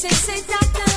Princesita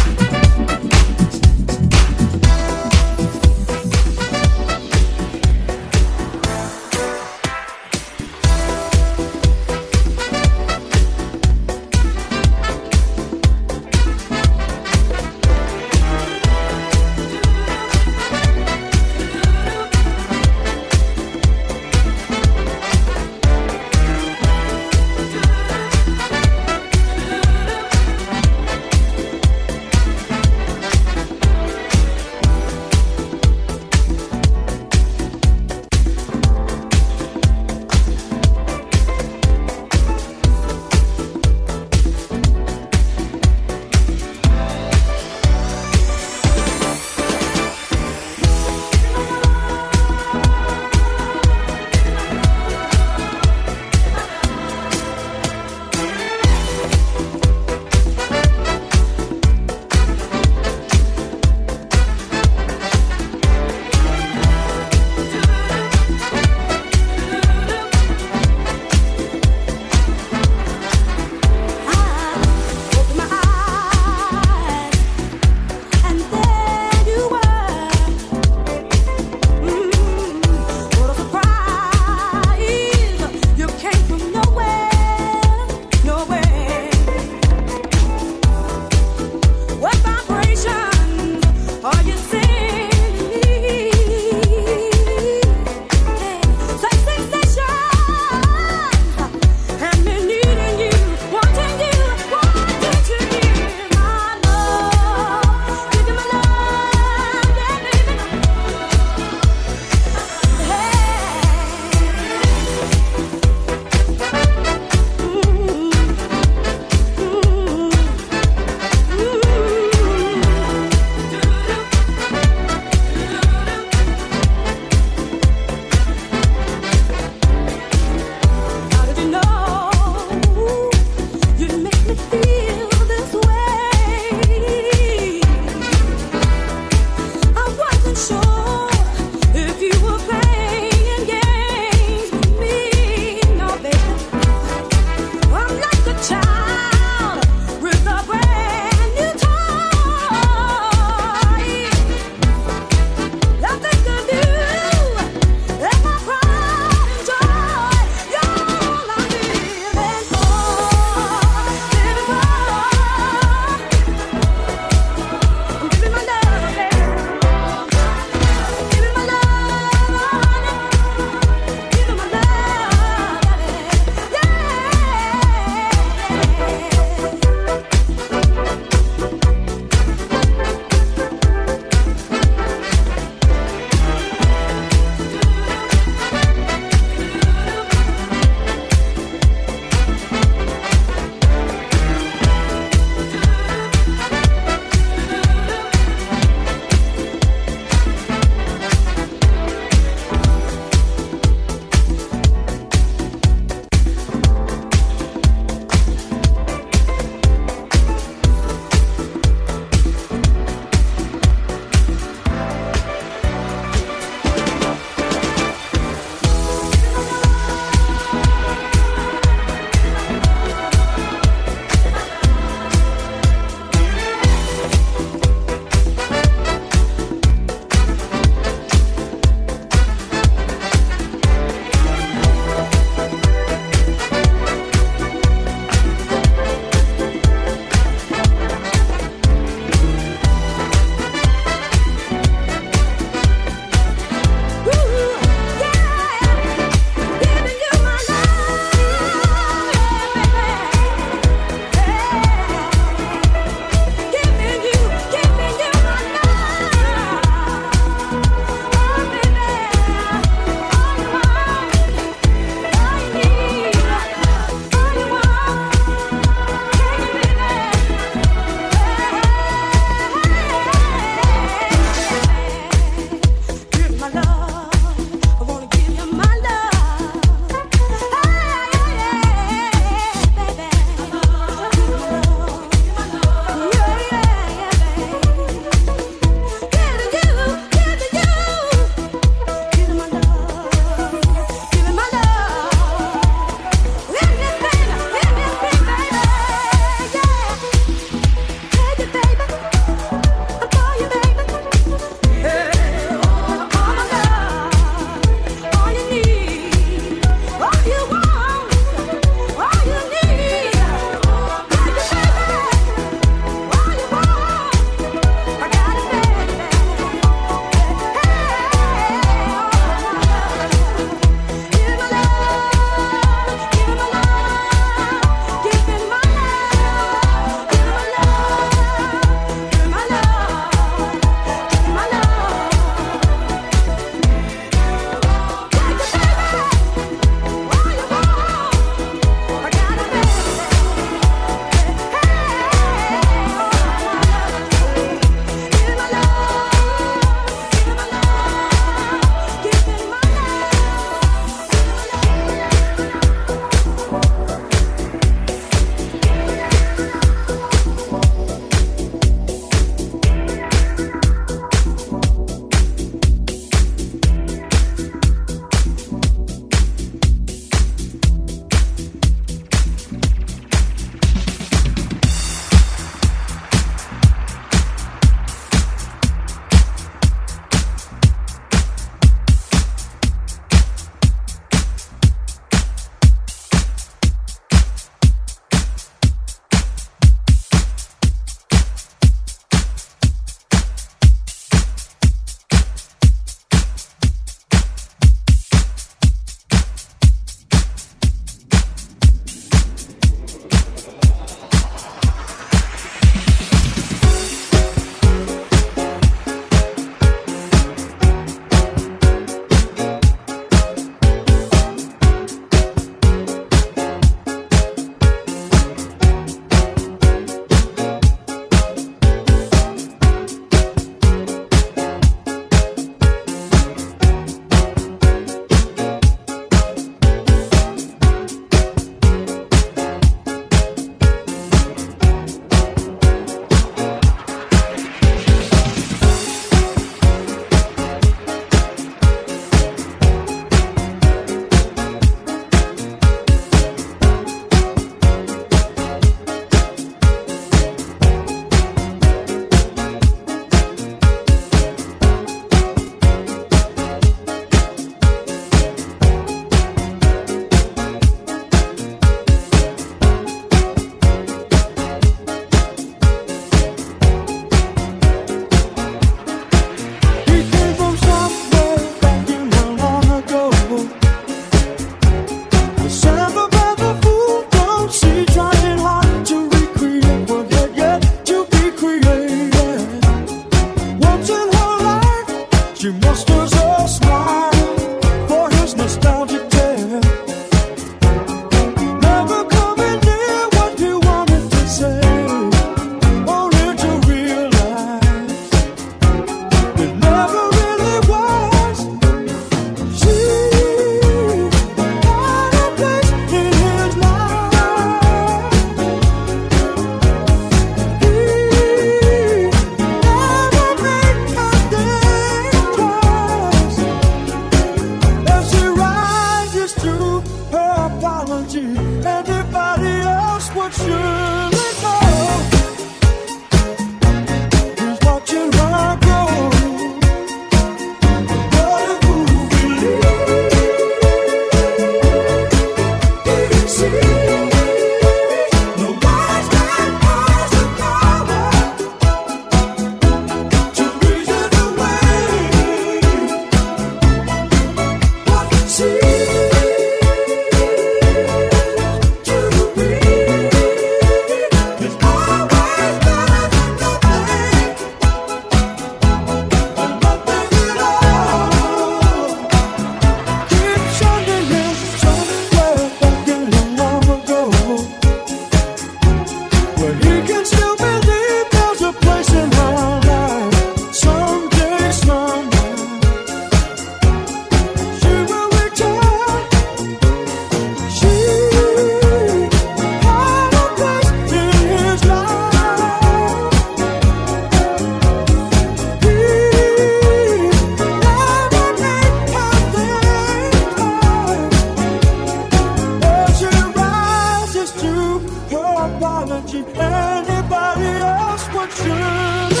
apology. Anybody else would should.